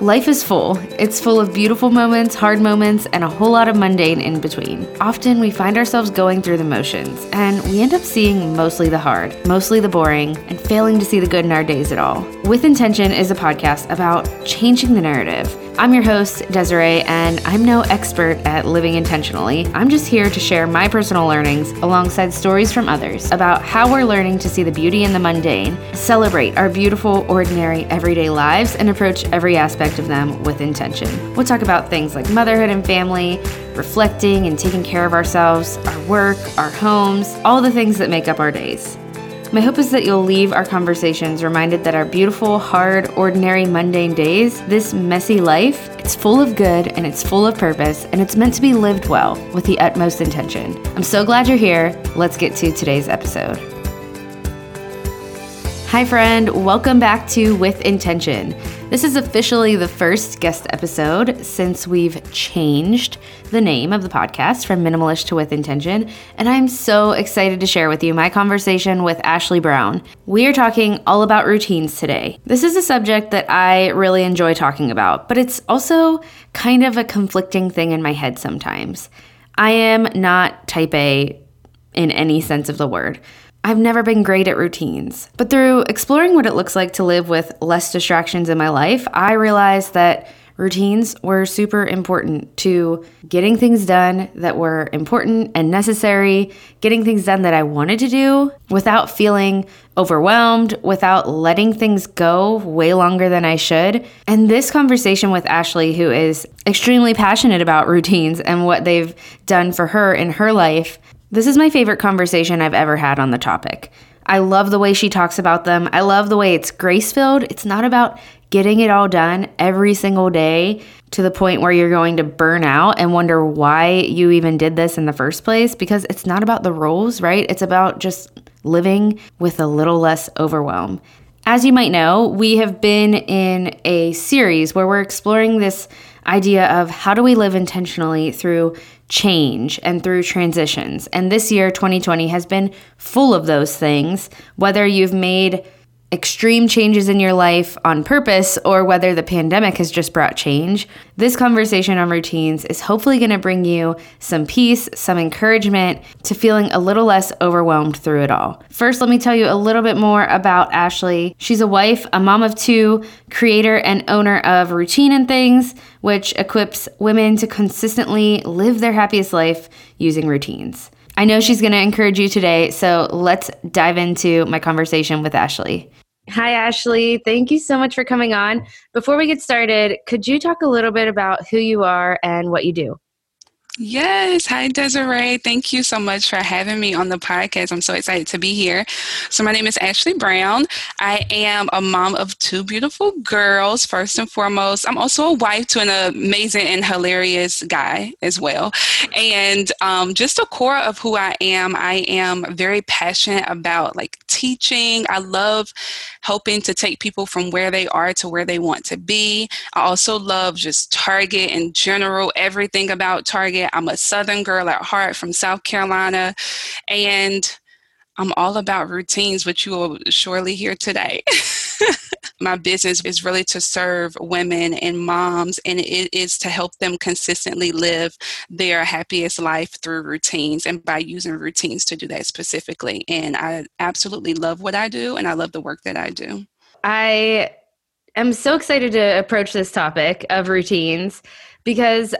Life is full. It's full of beautiful moments, hard moments, and a whole lot of mundane in between. Often we find ourselves going through the motions, and we end up seeing mostly the hard, mostly the boring, and failing to see the good in our days at all. With Intention is a podcast about changing the narrative. I'm your host, Desiree, and I'm no expert at living intentionally. I'm just here to share my personal learnings alongside stories from others about how we're learning to see the beauty in the mundane, celebrate our beautiful, ordinary, everyday lives, and approach every aspect of them with intention. We'll talk about things like motherhood and family, reflecting and taking care of ourselves, our work, our homes, all the things that make up our days. My hope is that you'll leave our conversations reminded that our beautiful, hard, ordinary, mundane days, this messy life, it's full of good and it's full of purpose and it's meant to be lived well with the utmost intention. I'm so glad you're here. Let's get to today's episode. Hi, friend. Welcome back to With Intention. This is officially the first guest episode since we've changed the name of the podcast from Minimalist to With Intention, and I'm so excited to share with you my conversation with Ashley Brown. We are talking all about routines today. This is a subject that I really enjoy talking about, but it's also kind of a conflicting thing in my head sometimes. I am not type A in any sense of the word. I've never been great at routines. But through exploring what it looks like to live with less distractions in my life, I realized that routines were super important to getting things done that were important and necessary, getting things done that I wanted to do without feeling overwhelmed, without letting things go way longer than I should. And this conversation with Ashley, who is extremely passionate about routines and what they've done for her in her life, this is my favorite conversation I've ever had on the topic. I love the way she talks about them. I love the way it's grace filled. It's not about getting it all done every single day to the point where you're going to burn out and wonder why you even did this in the first place because it's not about the rules, right? It's about just living with a little less overwhelm. As you might know, we have been in a series where we're exploring this idea of how do we live intentionally through change and through transitions. And this year, 2020, has been full of those things, whether you've made extreme changes in your life on purpose or whether the pandemic has just brought change, this conversation on routines is hopefully going to bring you some peace, some encouragement to feeling a little less overwhelmed through it all. First, let me tell you a little bit more about Ashley. She's a wife, a mom of two, creator and owner of Routine and Things, which equips women to consistently live their happiest life using routines. I know she's going to encourage you today, so let's dive into my conversation with Ashley. Hi, Ashley. Thank you so much for coming on. Before we get started, could you talk a little bit about who you are and what you do? Yes. Hi, Desiree. Thank you so much for having me on the podcast. I'm so excited to be here. So, my name is Ashley Brown. I am a mom of two beautiful girls, first and foremost. I'm also a wife to an amazing and hilarious guy as well. And um, just a core of who I am, I am very passionate about like teaching. I love helping to take people from where they are to where they want to be. I also love just Target in general, everything about Target. I'm a Southern girl at heart from South Carolina, and I'm all about routines, which you will surely hear today. My business is really to serve women and moms, and it is to help them consistently live their happiest life through routines and by using routines to do that specifically. And I absolutely love what I do, and I love the work that I do. I am so excited to approach this topic of routines because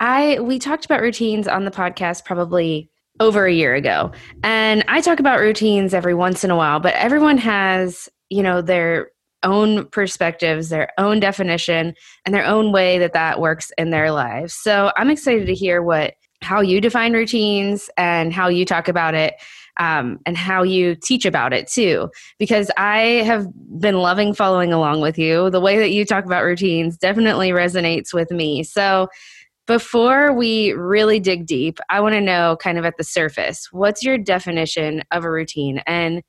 I we talked about routines on the podcast probably over a year ago. And I talk about routines every once in a while, but everyone has, you know, their own perspectives, their own definition, and their own way that that works in their lives. So I'm excited to hear what how you define routines and how you talk about it um, and how you teach about it too because i have been loving following along with you the way that you talk about routines definitely resonates with me so before we really dig deep, I want to know kind of at the surface what's your definition of a routine? And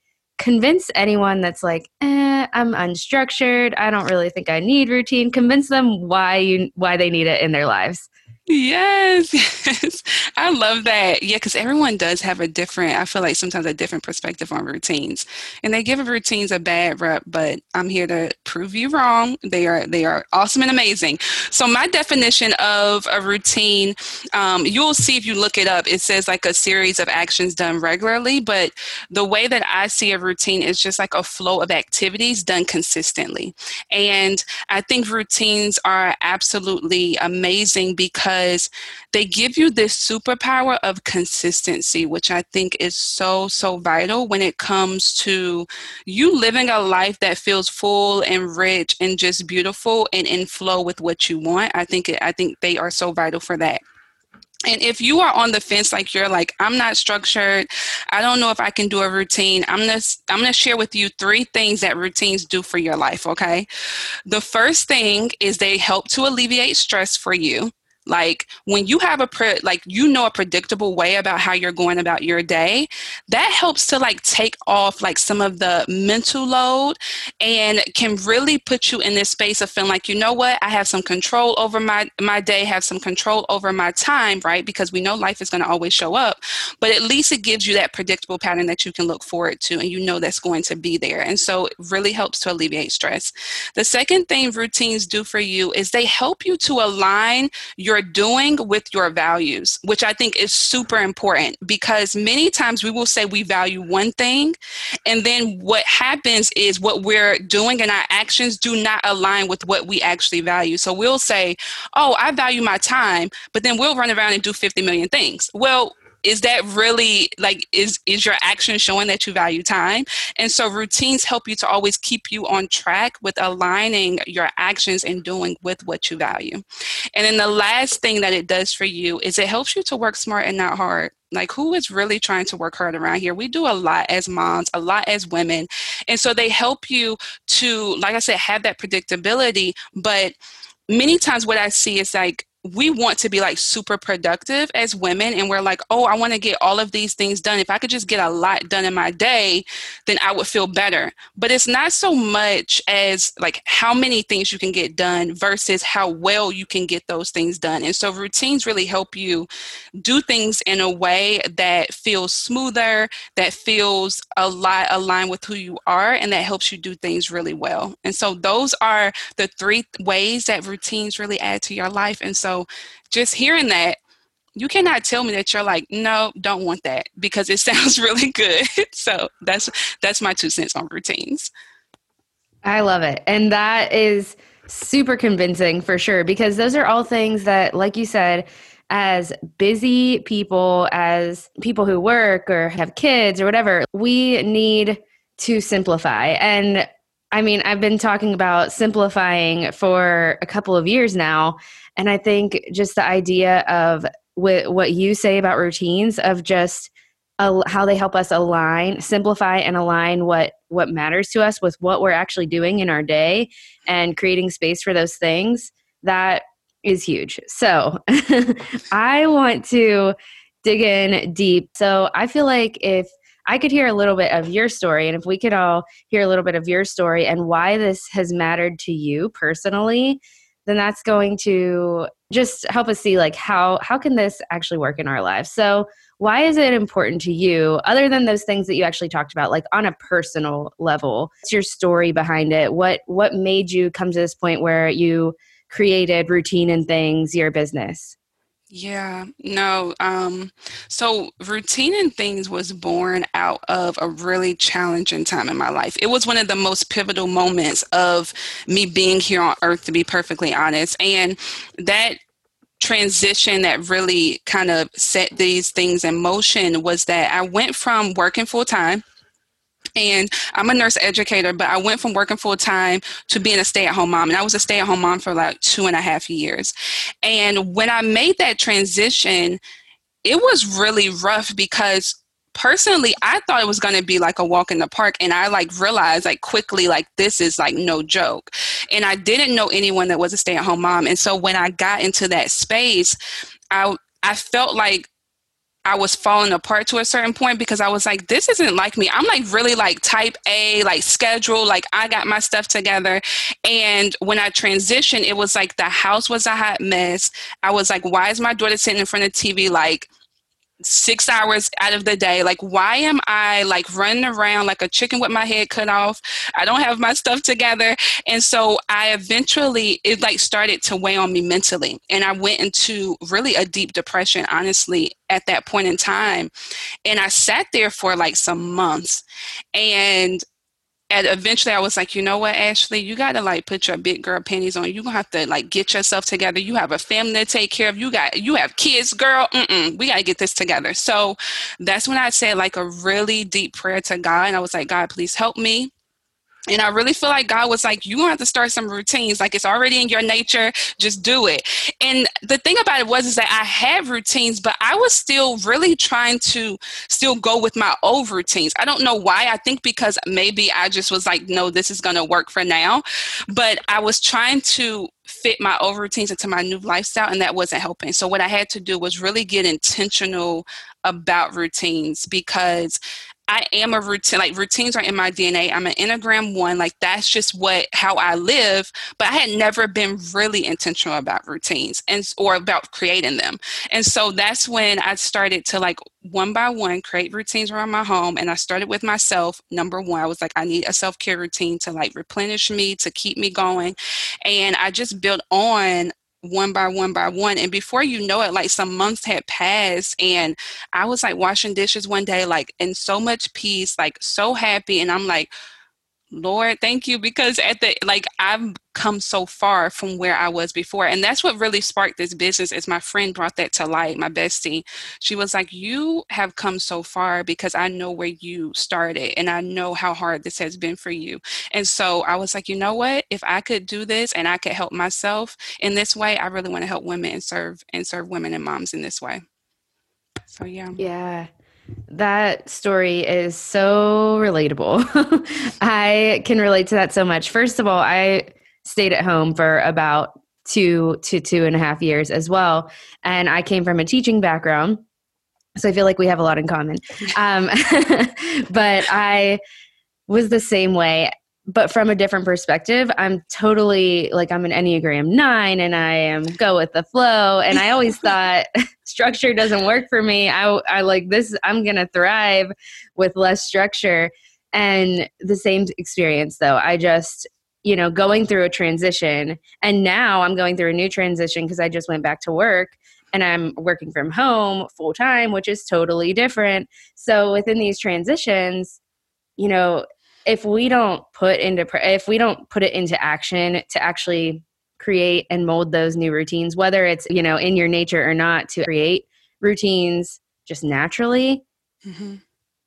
convince anyone that's like, eh, I'm unstructured. I don't really think I need routine. Convince them why you why they need it in their lives. Yes, yes. I love that. Yeah, because everyone does have a different, I feel like sometimes a different perspective on routines. And they give routines a bad rep, but I'm here to prove you wrong. They are they are awesome and amazing. So my definition of a routine, um, you'll see if you look it up, it says like a series of actions done regularly. But the way that I see a routine is just like a flow of activities done consistently. And I think routines are absolutely amazing because because they give you this superpower of consistency, which I think is so, so vital when it comes to you living a life that feels full and rich and just beautiful and in flow with what you want. I think it, I think they are so vital for that. And if you are on the fence, like you're like, I'm not structured, I don't know if I can do a routine. I'm gonna I'm gonna share with you three things that routines do for your life. Okay, the first thing is they help to alleviate stress for you. Like when you have a pre- like you know a predictable way about how you're going about your day, that helps to like take off like some of the mental load and can really put you in this space of feeling like you know what I have some control over my my day, have some control over my time, right? Because we know life is going to always show up, but at least it gives you that predictable pattern that you can look forward to and you know that's going to be there. And so it really helps to alleviate stress. The second thing routines do for you is they help you to align your you're doing with your values, which I think is super important because many times we will say we value one thing, and then what happens is what we're doing and our actions do not align with what we actually value. So we'll say, Oh, I value my time, but then we'll run around and do 50 million things. Well, is that really like is is your action showing that you value time? And so routines help you to always keep you on track with aligning your actions and doing with what you value. And then the last thing that it does for you is it helps you to work smart and not hard. Like who is really trying to work hard around here? We do a lot as moms a lot as women. And so they help you to like i said have that predictability. But many times what i see is like we want to be like super productive as women and we're like oh i want to get all of these things done. If i could just get a lot done in my day then i would feel better. But it's not so much as like how many things you can get done versus how well you can get those things done. And so routines really help you do things in a way that feels smoother that feels a lot aligned with who you are and that helps you do things really well. And so those are the three ways that routines really add to your life. And so so just hearing that, you cannot tell me that you're like, no, don't want that because it sounds really good. so that's that's my two cents on routines. I love it. And that is super convincing for sure because those are all things that like you said as busy people as people who work or have kids or whatever we need to simplify and I mean I've been talking about simplifying for a couple of years now and I think just the idea of what you say about routines of just how they help us align, simplify, and align what what matters to us with what we're actually doing in our day, and creating space for those things. That is huge. So I want to dig in deep. So I feel like if I could hear a little bit of your story, and if we could all hear a little bit of your story and why this has mattered to you personally, then that's going to just help us see like how how can this actually work in our lives? So why is it important to you other than those things that you actually talked about like on a personal level what's your story behind it? What what made you come to this point where you created routine and things your business yeah, no. Um, so routine and things was born out of a really challenging time in my life. It was one of the most pivotal moments of me being here on earth, to be perfectly honest. And that transition that really kind of set these things in motion was that I went from working full time and I'm a nurse educator, but I went from working full time to being a stay at home mom. And I was a stay at home mom for like two and a half years. And when I made that transition, it was really rough because personally i thought it was going to be like a walk in the park and i like realized like quickly like this is like no joke and i didn't know anyone that was a stay-at-home mom and so when i got into that space i i felt like I was falling apart to a certain point because I was like, this isn't like me. I'm like really like type A, like schedule, like I got my stuff together. And when I transitioned, it was like the house was a hot mess. I was like, why is my daughter sitting in front of TV like six hours out of the day. Like why am i like running around like a chicken with my head cut off? I don't have my stuff together. And so i eventually it like started to weigh on me mentally. And i went into really a deep depression honestly at that point in time. And i sat there for like some months. And and eventually I was like, you know what, Ashley, you got to like put your big girl panties on. You're going to have to like get yourself together. You have a family to take care of. You got, you have kids, girl. Mm-mm, we got to get this together. So that's when I said like a really deep prayer to God. And I was like, God, please help me. And I really feel like God was like, you have to start some routines. Like it's already in your nature. Just do it. And the thing about it was is that I had routines, but I was still really trying to still go with my old routines. I don't know why. I think because maybe I just was like, no, this is going to work for now. But I was trying to fit my old routines into my new lifestyle and that wasn't helping. So what I had to do was really get intentional about routines because I am a routine, like routines are in my DNA. I'm an Enneagram one, like that's just what how I live. But I had never been really intentional about routines and or about creating them. And so that's when I started to like one by one create routines around my home. And I started with myself. Number one, I was like, I need a self care routine to like replenish me, to keep me going. And I just built on one by one by one. And before you know it, like some months had passed, and I was like washing dishes one day, like in so much peace, like so happy. And I'm like, Lord, thank you because at the like I've come so far from where I was before. And that's what really sparked this business is my friend brought that to light, my bestie. She was like, You have come so far because I know where you started and I know how hard this has been for you. And so I was like, you know what? If I could do this and I could help myself in this way, I really want to help women and serve and serve women and moms in this way. So yeah. Yeah. That story is so relatable. I can relate to that so much. First of all, I stayed at home for about two to two and a half years as well. And I came from a teaching background. So I feel like we have a lot in common. Um, but I was the same way but from a different perspective, I'm totally like I'm an Enneagram nine and I am go with the flow. And I always thought structure doesn't work for me. I, I like this, I'm going to thrive with less structure. And the same experience though, I just, you know, going through a transition and now I'm going through a new transition because I just went back to work and I'm working from home full time, which is totally different. So within these transitions, you know, if we don't put into if we don't put it into action to actually create and mold those new routines whether it's you know in your nature or not to create routines just naturally mm-hmm.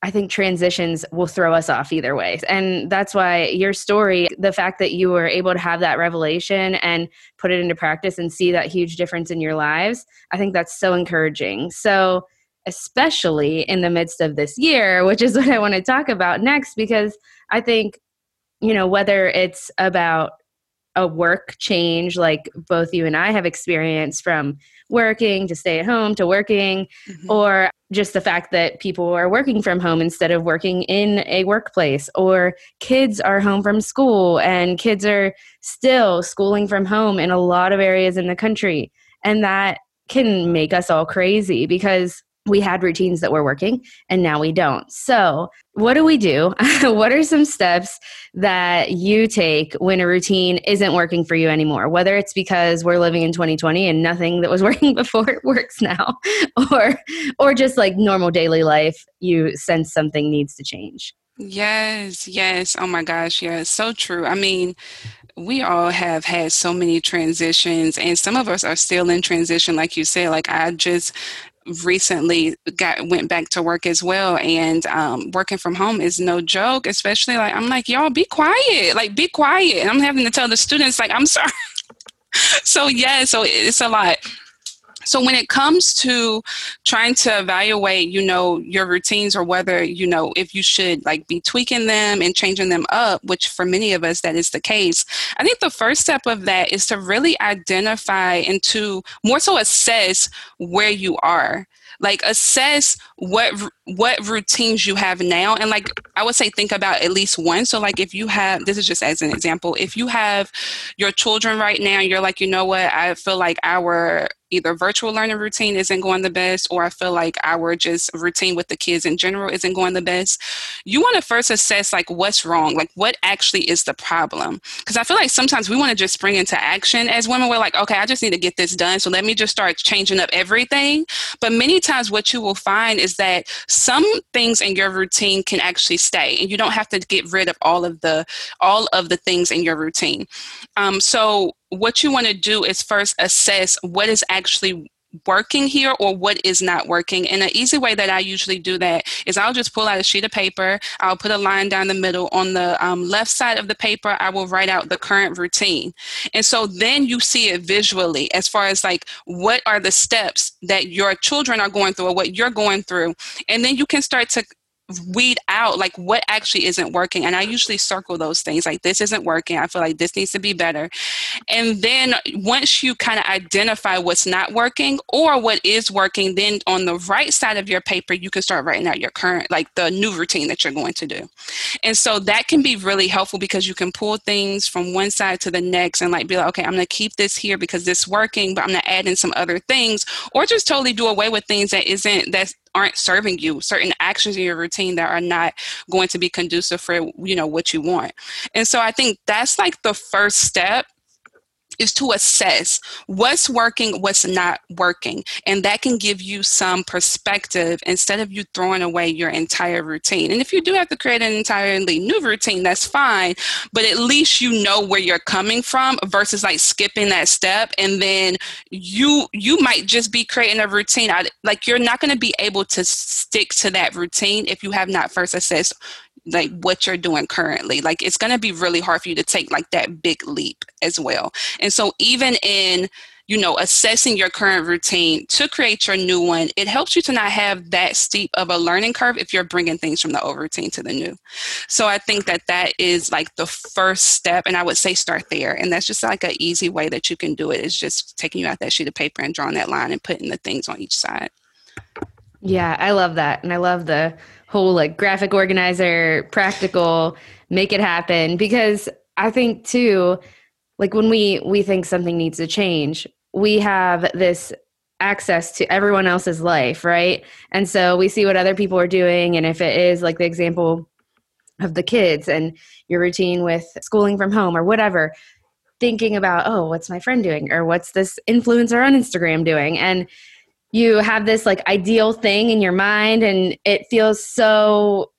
i think transitions will throw us off either way and that's why your story the fact that you were able to have that revelation and put it into practice and see that huge difference in your lives i think that's so encouraging so especially in the midst of this year which is what i want to talk about next because I think, you know, whether it's about a work change like both you and I have experienced from working to stay at home to working, mm-hmm. or just the fact that people are working from home instead of working in a workplace, or kids are home from school and kids are still schooling from home in a lot of areas in the country. And that can make us all crazy because we had routines that were working and now we don't. So, what do we do? what are some steps that you take when a routine isn't working for you anymore? Whether it's because we're living in 2020 and nothing that was working before works now or or just like normal daily life, you sense something needs to change. Yes, yes. Oh my gosh, yeah, so true. I mean, we all have had so many transitions and some of us are still in transition like you said like i just recently got went back to work as well and um, working from home is no joke especially like i'm like y'all be quiet like be quiet and i'm having to tell the students like i'm sorry. So yeah so it's a lot so when it comes to trying to evaluate you know your routines or whether you know if you should like be tweaking them and changing them up which for many of us that is the case i think the first step of that is to really identify and to more so assess where you are. Like assess what what routines you have now and like i would say think about at least one. So like if you have this is just as an example if you have your children right now you're like you know what? I feel like our either virtual learning routine isn't going the best or i feel like our just routine with the kids in general isn't going the best you want to first assess like what's wrong? Like what actually is the problem? Because i feel like sometimes we want to just spring into action as women. We're like okay i just need to get this done so let me just start changing up everything. But many times what you will find that some things in your routine can actually stay and you don't have to get rid of all of the all of the things in your routine. Um, so what you want to do is first assess what is actually working here or what is not working. And an easy way that I usually do that is I'll just pull out a sheet of paper, I'll put a line down the middle. On the um, left side of the paper, I will write out the current routine. And so then you see it visually as far as like what are the steps that your children are going through or what you're going through. And then you can start to weed out like what actually isn't working and i usually circle those things like this isn't working i feel like this needs to be better and then once you kind of identify what's not working or what is working then on the right side of your paper you can start writing out your current like the new routine that you're going to do and so that can be really helpful because you can pull things from one side to the next and like be like okay i'm going to keep this here because this working but i'm going to add in some other things or just totally do away with things that isn't that's aren't serving you certain actions in your routine that are not going to be conducive for you know what you want. And so i think that's like the first step is to assess what's working, what's not working. And that can give you some perspective instead of you throwing away your entire routine. And if you do have to create an entirely new routine, that's fine. But at least you know where you're coming from versus like skipping that step. And then you you might just be creating a routine. Like you're not going to be able to stick to that routine if you have not first assessed like what you're doing currently. Like it's going to be really hard for you to take like that big leap as well. And so even in you know assessing your current routine to create your new one it helps you to not have that steep of a learning curve if you're bringing things from the old routine to the new. So i think that that is like the first step and i would say start there. And that's just like an easy way that you can do it. Is just taking you out that sheet of paper and drawing that line and putting the things on each side yeah i love that and i love the whole like graphic organizer, practical, make it happen because I think too like when we we think something needs to change, we have this access to everyone else's life, right? And so we see what other people are doing and if it is like the example of the kids and your routine with schooling from home or whatever, thinking about, oh, what's my friend doing or what's this influencer on Instagram doing? And you have this like ideal thing in your mind and it feels so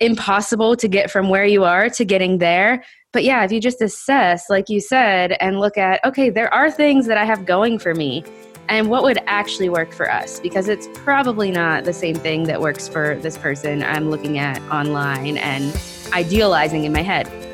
impossible to get from where you are to getting there. But yeah if you just assess like you said and look at okay there are things that i have going for me and what would actually work for us? Because it's probably not the same thing that works for this person i'm looking at online and idealizing in my head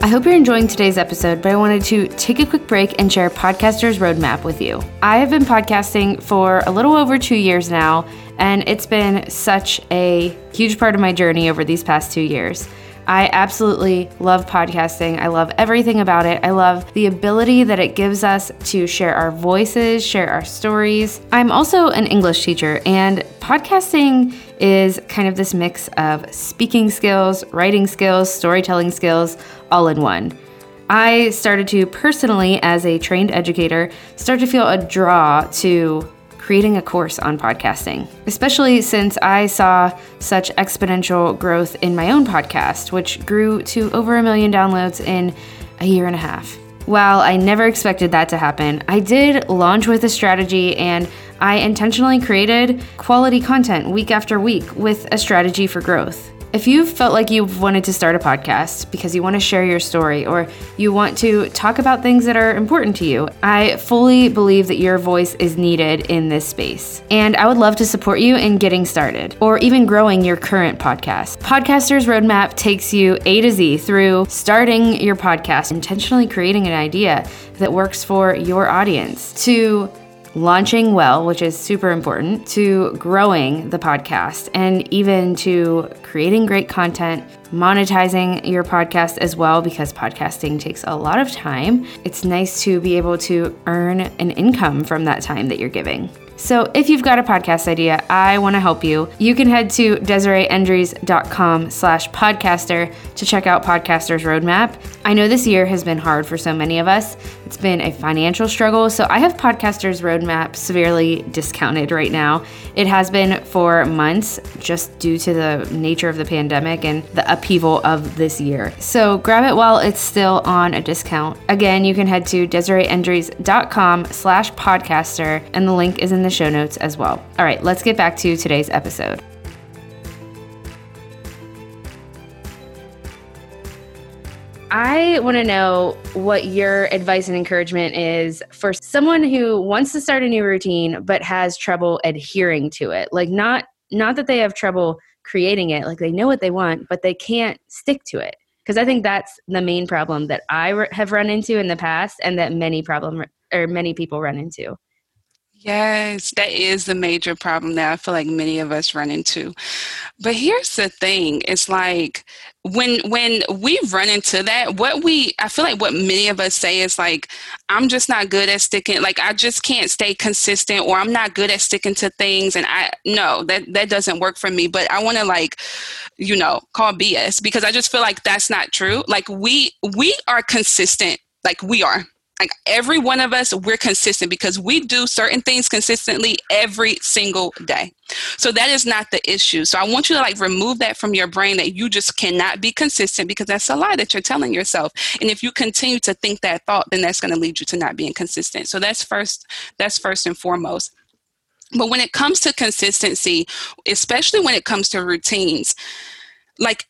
I hope you're enjoying today's episode, but I wanted to take a quick break and share Podcaster's Roadmap with you. I have been podcasting for a little over two years now, and it's been such a huge part of my journey over these past two years. I absolutely love podcasting. I love everything about it. I love the ability that it gives us to share our voices, share our stories. I'm also an English teacher, and podcasting is kind of this mix of speaking skills, writing skills, storytelling skills, all in one. I started to personally, as a trained educator, start to feel a draw to creating a course on podcasting, especially since I saw such exponential growth in my own podcast, which grew to over a million downloads in a year and a half. While I never expected that to happen, I did launch with a strategy and I intentionally created quality content week after week with a strategy for growth. If you've felt like you've wanted to start a podcast because you want to share your story or you want to talk about things that are important to you, I fully believe that your voice is needed in this space. And I would love to support you in getting started or even growing your current podcast. Podcaster's Roadmap takes you A to Z through starting your podcast, intentionally creating an idea that works for your audience, to launching well, which is super important, to growing the podcast, and even to creating great content, monetizing your podcast as well, because podcasting takes a lot of time. It's nice to be able to earn an income from that time that you're giving. So if you've got a podcast idea, I want to help you. You can head to DesireeEndries.com slash podcaster to check out Podcaster's Roadmap. I know this year has been hard for so many of us. It's been a financial struggle, so I have Podcaster's Roadmap severely discounted right now. It has been for months just due to the nature of the pandemic and the upheaval of this year. So grab it while it's still on a discount. Again, you can head to DesireeEndries.com slash podcaster, and the link is in the the show notes as well. All right, let's get back to today's episode. I want to know what your advice and encouragement is for someone who wants to start a new routine but has trouble adhering to it. Like not not that they have trouble creating it, like they know what they want, but they can't stick to it. Because I think that's the main problem that I have run into in the past, and that many problem or many people run into. Yes, that is the major problem that I feel like many of us run into. But here's the thing, it's like when when we run into that, what we I feel like what many of us say is like I'm just not good at sticking like I just can't stay consistent or I'm not good at sticking to things and I no, that that doesn't work for me, but I want to like you know, call BS because I just feel like that's not true. Like we we are consistent like we are like every one of us we're consistent because we do certain things consistently every single day. So that is not the issue. So i want you to like remove that from your brain that you just cannot be consistent because that's a lie that you're telling yourself. And if you continue to think that thought then that's going to lead you to not being consistent. So that's first that's first and foremost. But when it comes to consistency especially when it comes to routines like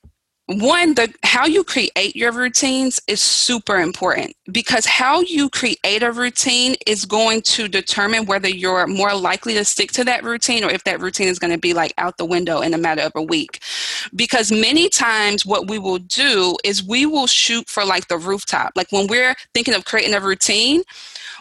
one the how you create your routines is super important because how you create a routine is going to determine whether you're more likely to stick to that routine or if that routine is going to be like out the window in a matter of a week. Because many times what we will do is we will shoot for like the rooftop. Like when we're thinking of creating a routine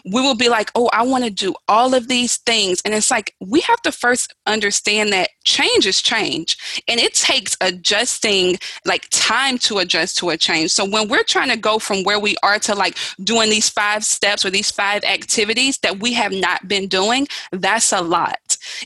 we will be like, oh, I want to do all of these things. And it's like, we have to first understand that change is change. And it takes adjusting, like time to adjust to a change. So when we're trying to go from where we are to like doing these five steps or these five activities that we have not been doing, that's a lot,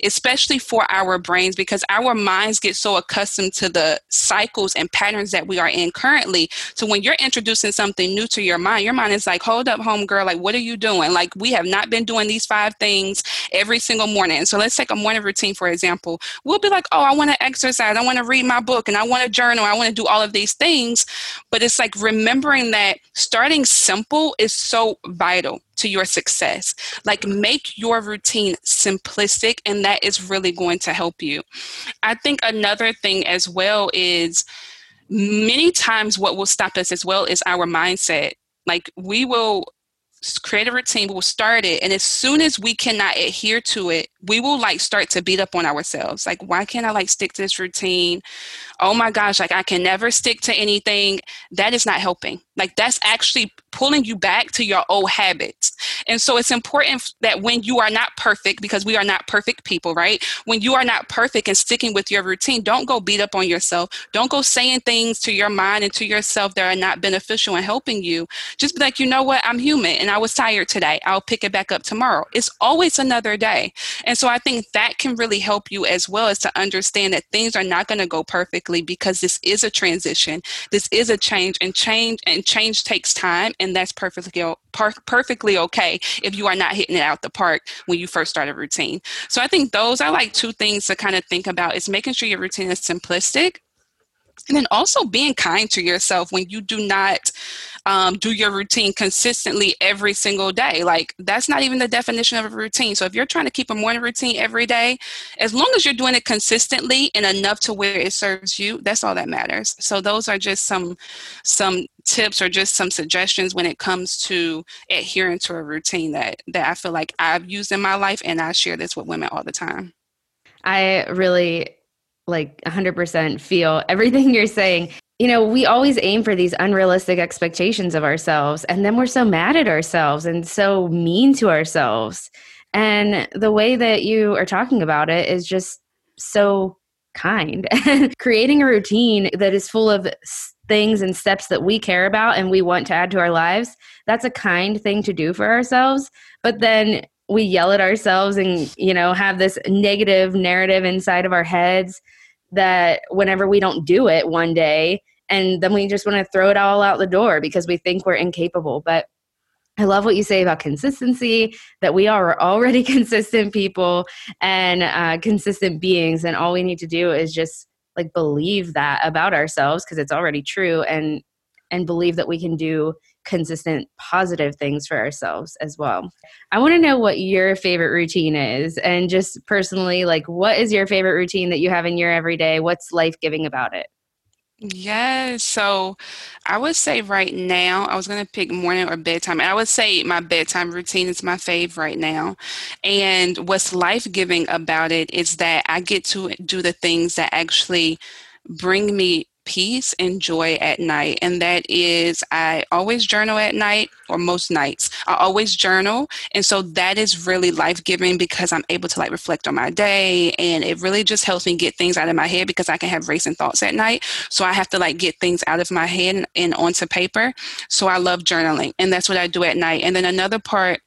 especially for our brains because our minds get so accustomed to the cycles and patterns that we are in currently. So when you're introducing something new to your mind, your mind is like, hold up, home girl, like, what are you doing? doing. Like we have not been doing these five things every single morning. So let's take a morning routine, for example. We'll be like, oh, I want to exercise. I want to read my book and I want to journal. I want to do all of these things. But it's like remembering that starting simple is so vital to your success. Like make your routine simplistic, and that is really going to help you. I think another thing as well is many times what will stop us as well is our mindset. Like we will create a routine we'll start it and as soon as we cannot adhere to it we will like start to beat up on ourselves like why can't i like stick to this routine oh my gosh like i can never stick to anything that is not helping like that's actually pulling you back to your old habits. And so it's important that when you are not perfect because we are not perfect people right? When you are not perfect and sticking with your routine don't go beat up on yourself. Don't go saying things to your mind and to yourself that are not beneficial and helping you. Just be like you know what? I'm human and i was tired today. I'll pick it back up tomorrow. It's always another day. And so I think that can really help you as well as to understand that things are not going to go perfectly because this is a transition. This is a change and change and change takes time and that's perfectly perfectly okay if you are not hitting it out the park when you first start a routine. So I think those are like two things to kind of think about is making sure your routine is simplistic and then also being kind to yourself when you do not um, do your routine consistently every single day. Like that's not even the definition of a routine. So if you're trying to keep a morning routine every day, as long as you're doing it consistently and enough to where it serves you, that's all that matters. So those are just some some tips or just some suggestions when it comes to adhering to a routine that that I feel like I've used in my life and I share this with women all the time. I really like 100% feel everything you're saying. You know, we always aim for these unrealistic expectations of ourselves, and then we're so mad at ourselves and so mean to ourselves. And the way that you are talking about it is just so kind. Creating a routine that is full of things and steps that we care about and we want to add to our lives, that's a kind thing to do for ourselves. But then we yell at ourselves and, you know, have this negative narrative inside of our heads that whenever we don't do it one day, and then we just want to throw it all out the door because we think we're incapable. But I love what you say about consistency, that we are already consistent people and uh, consistent beings. And all we need to do is just like believe that about ourselves because it's already true and and believe that we can do consistent positive things for ourselves as well. I want to know what your favorite routine is and just personally like what is your favorite routine that you have in your everyday? What's life-giving about it? Yes. So I would say right now, I was going to pick morning or bedtime. I would say my bedtime routine is my fave right now. And what's life giving about it is that I get to do the things that actually bring me peace and joy at night. And that is, I always journal at night or most nights. I always journal. And so that is really life giving because I'm able to like reflect on my day. And it really just helps me get things out of my head because I can have racing thoughts at night. So I have to like get things out of my head and, onto paper. So I love journaling. And that's what I do at night. And then another part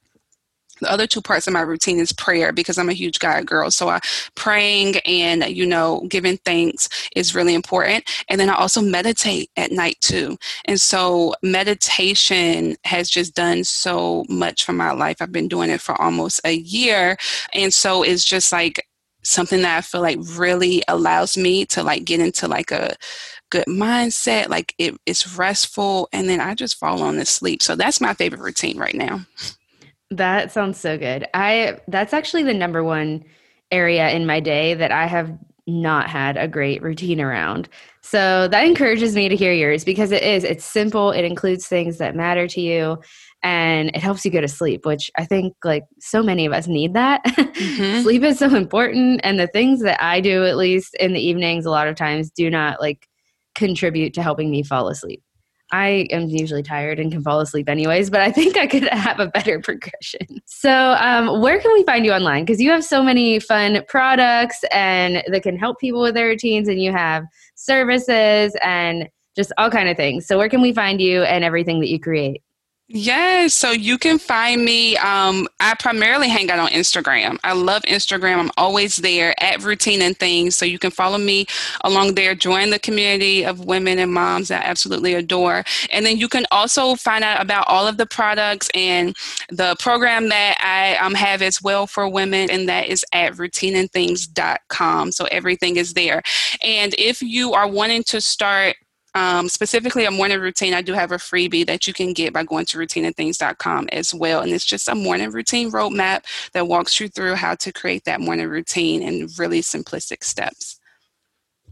the other two parts of my routine is prayer because I'm a huge God girl. So I praying and you know giving thanks is really important. And then I also meditate at night too. And so meditation has just done so much for my life. I've been doing it for almost a year. And so it's just like something that I feel like really allows me to like get into like a good mindset. Like it, it's restful and then I just fall on to sleep. So that's my favorite routine right now. That sounds so good. I that's actually the number one area in my day that I have not had a great routine around. So that encourages me to hear yours because it is it's simple, it includes things that matter to you and it helps you go to sleep, which I think like so many of us need that. Mm-hmm. sleep is so important and the things that I do at least in the evenings a lot of times do not like contribute to helping me fall asleep. I am usually tired and can fall asleep anyways, but I think I could have a better progression. So, um, where can we find you online? Because you have so many fun products and that can help people with their routines, and you have services and just all kind of things. So, where can we find you and everything that you create? Yes, so you can find me. Um, I primarily hang out on Instagram. I love Instagram. I'm always there at Routine and Things. So you can follow me along there, join the community of women and moms that I absolutely adore. And then you can also find out about all of the products and the program that I um, have as well for women, and that is at routineandthings.com. So everything is there. And if you are wanting to start um, specifically a morning routine, I do have a freebie that you can get by going to routineandthings.com as well. And it's just a morning routine roadmap that walks you through how to create that morning routine in really simplistic steps.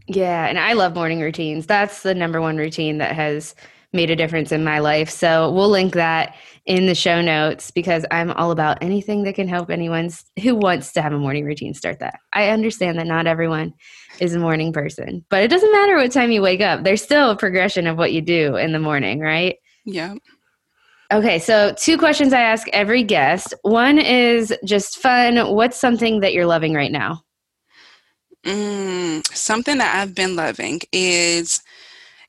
Yeah, and I love morning routines. That's the number one routine that has made a difference in my life. So we'll link that in the show notes because I'm all about anything that can help anyone who wants to have a morning routine start that. I understand that not everyone is a morning person, but it doesn't matter what time you wake up. There's still a progression of what you do in the morning, right? Yeah. Okay, so two questions I ask every guest. One is just fun. What's something that you're loving right now? Mm, something that I've been loving is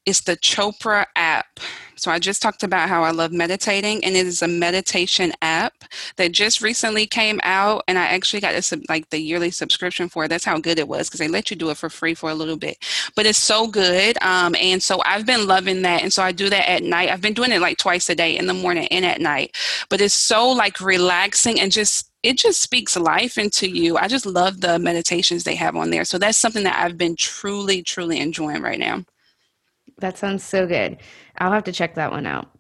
it's the Chopra app. So I just talked about how I love meditating, and it is a meditation app that just recently came out, and I actually got this like the yearly subscription for it. That's how good it was because they let you do it for free for a little bit, but it's so good. Um, and so I've been loving that, and so I do that at night. I've been doing it like twice a day, in the morning and at night. But it's so like relaxing and just it just speaks life into you. I just love the meditations they have on there. So that's something that I've been truly, truly enjoying right now. That sounds so good. I'll have to check that one out.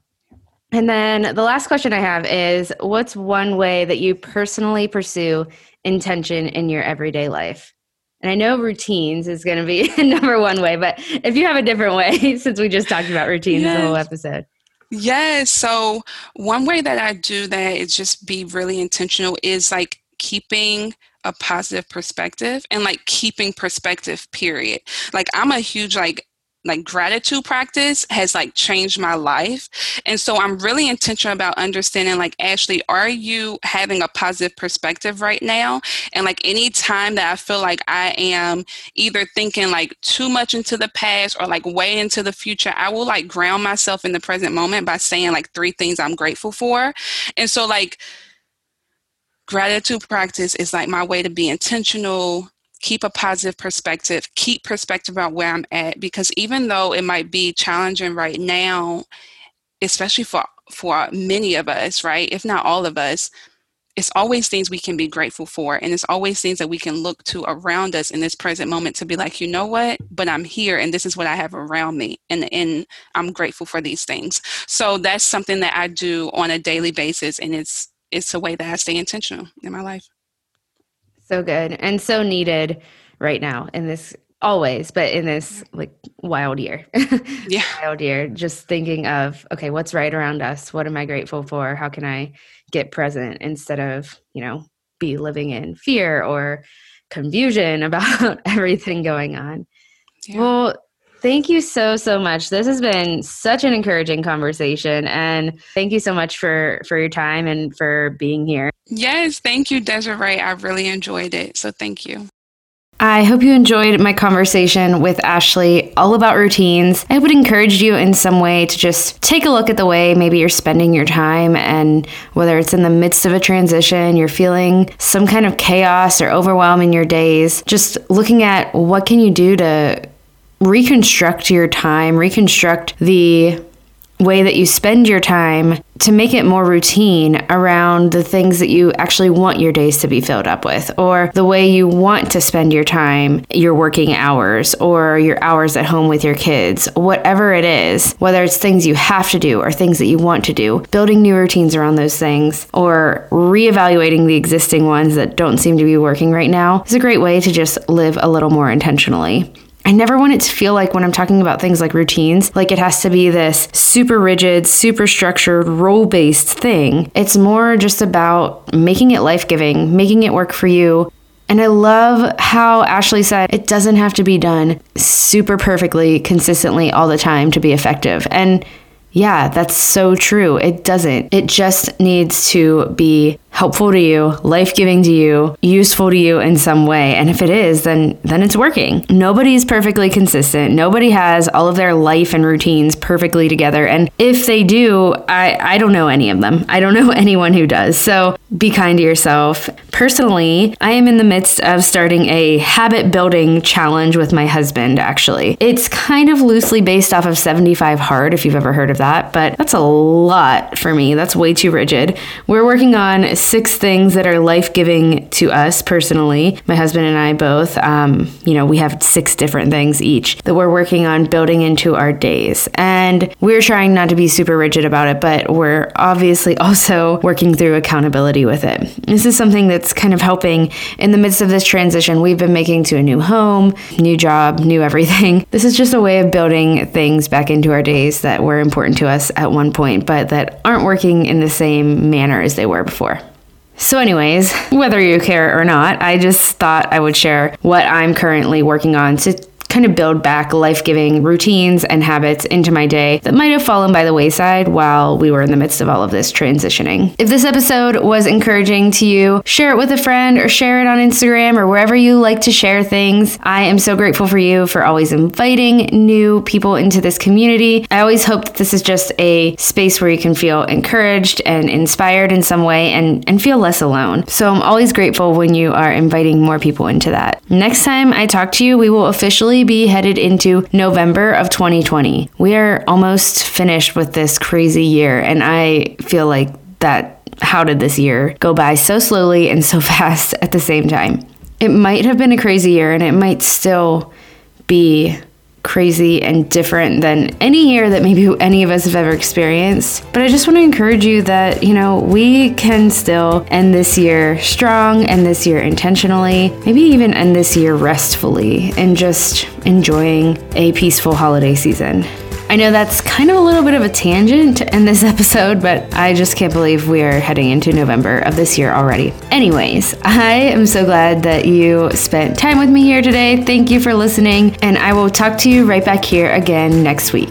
And then the last question I have is what's one way that you personally pursue intention in your everyday life? And I know routines is going to be number one way, but if you have a different way, since we just talked about routines yes. the whole episode. Yes. So, one way that I do that is just be really intentional is like keeping a positive perspective and like keeping perspective period like i'm a huge like like gratitude practice has like changed my life. And so i'm really intentional about understanding like ashley are you having a positive perspective right now? And like any time that i feel like i am either thinking like too much into the past or like way into the future i will like ground myself in the present moment by saying like three things i'm grateful for. And so like gratitude practice is like my way to be intentional keep a positive perspective, keep perspective about where I'm at because even though it might be challenging right now, especially for for many of us, right? If not all of us, it's always things we can be grateful for and it's always things that we can look to around us in this present moment to be like you know what but i'm here and this is what i have around me and and i'm grateful for these things so that's something that i do on a daily basis and it's it's a way that i stay intentional in my life so good and so needed right now in this always, but in this like wild year. yeah. wild year. Just thinking of, okay, what's right around us? What am I grateful for? How can I get present instead of, you know, be living in fear or confusion about everything going on? Yeah. Well, Thank you so so much. This has been such an encouraging conversation and thank you so much for for your time and for being here. Yes, thank you Desiree. I really enjoyed it. So thank you. I hope you enjoyed my conversation with Ashley all about routines. I would encourage you in some way to just take a look at the way maybe you're spending your time and whether it's in the midst of a transition, you're feeling some kind of chaos or overwhelm in your days, just looking at what can you do to reconstruct your time, reconstruct the way that you spend your time to make it more routine around the things that you actually want your days to be filled up with, or the way you want to spend your time, your working hours, or your hours at home with your kids, whatever it is, whether it's things you have to do or things that you want to do, building new routines around those things, or reevaluating the existing ones that don't seem to be working right now is a great way to just live a little more intentionally. I never want it to feel like when I'm talking about things like routines, like it has to be this super rigid, super structured, role based thing. It's more just about making it life giving, making it work for you. And I love how Ashley said it doesn't have to be done super perfectly, consistently all the time to be effective. And yeah, that's so true. It doesn't. It just needs to be helpful to you, life-giving to you, useful to you in some way. And if it is, then then it's working. Nobody's perfectly consistent. Nobody has all of their life and routines perfectly together. And if they do, I I don't know any of them. I don't know anyone who does. So be kind to yourself. Personally, I am in the midst of starting a habit building challenge with my husband actually. It's kind of loosely based off of 75 hard if you've ever heard of that, but that's a lot for me. That's way too rigid. We're working on six things that are life giving to us personally. My husband and I both, um, you know, we have six different things each that we're working on building into our days. And we're trying not to be super rigid about it, but we're obviously also working through accountability with it. This is something that's kind of helping in the midst of this transition we've been making to a new home, new job, new everything. This is just a way of building things back into our days that were important to us at one point, but that aren't working in the same manner as they were before. So, anyways, whether you care or not, I just thought I would share what I'm currently working on to kind of build back life giving routines and habits into my day that might have fallen by the wayside while we were in the midst of all of this transitioning. If this episode was encouraging to you, share it with a friend or share it on Instagram or wherever you like to share things. I am so grateful for you for always inviting new people into this community. I always hope that this is just a space where you can feel encouraged and inspired in some way and, and feel less alone. So I'm always grateful when you are inviting more people into that. Next time I talk to you, we will officially be headed into November of 2020. We are almost finished with this crazy year, and I feel like that. How did this year go by so slowly and so fast at the same time? It might have been a crazy year, and it might still be crazy and different than any year that maybe any of us have ever experienced. But I just want to encourage you that, you know, we can still end this year strong, end this year intentionally, maybe even end this year restfully and just enjoying a peaceful holiday season. I know that's kind of a little bit of a tangent in this episode, but I just can't believe we are heading into November of this year already. Anyways, I am so glad that you spent time with me here today. Thank you for listening, and I will talk to you right back here again next week.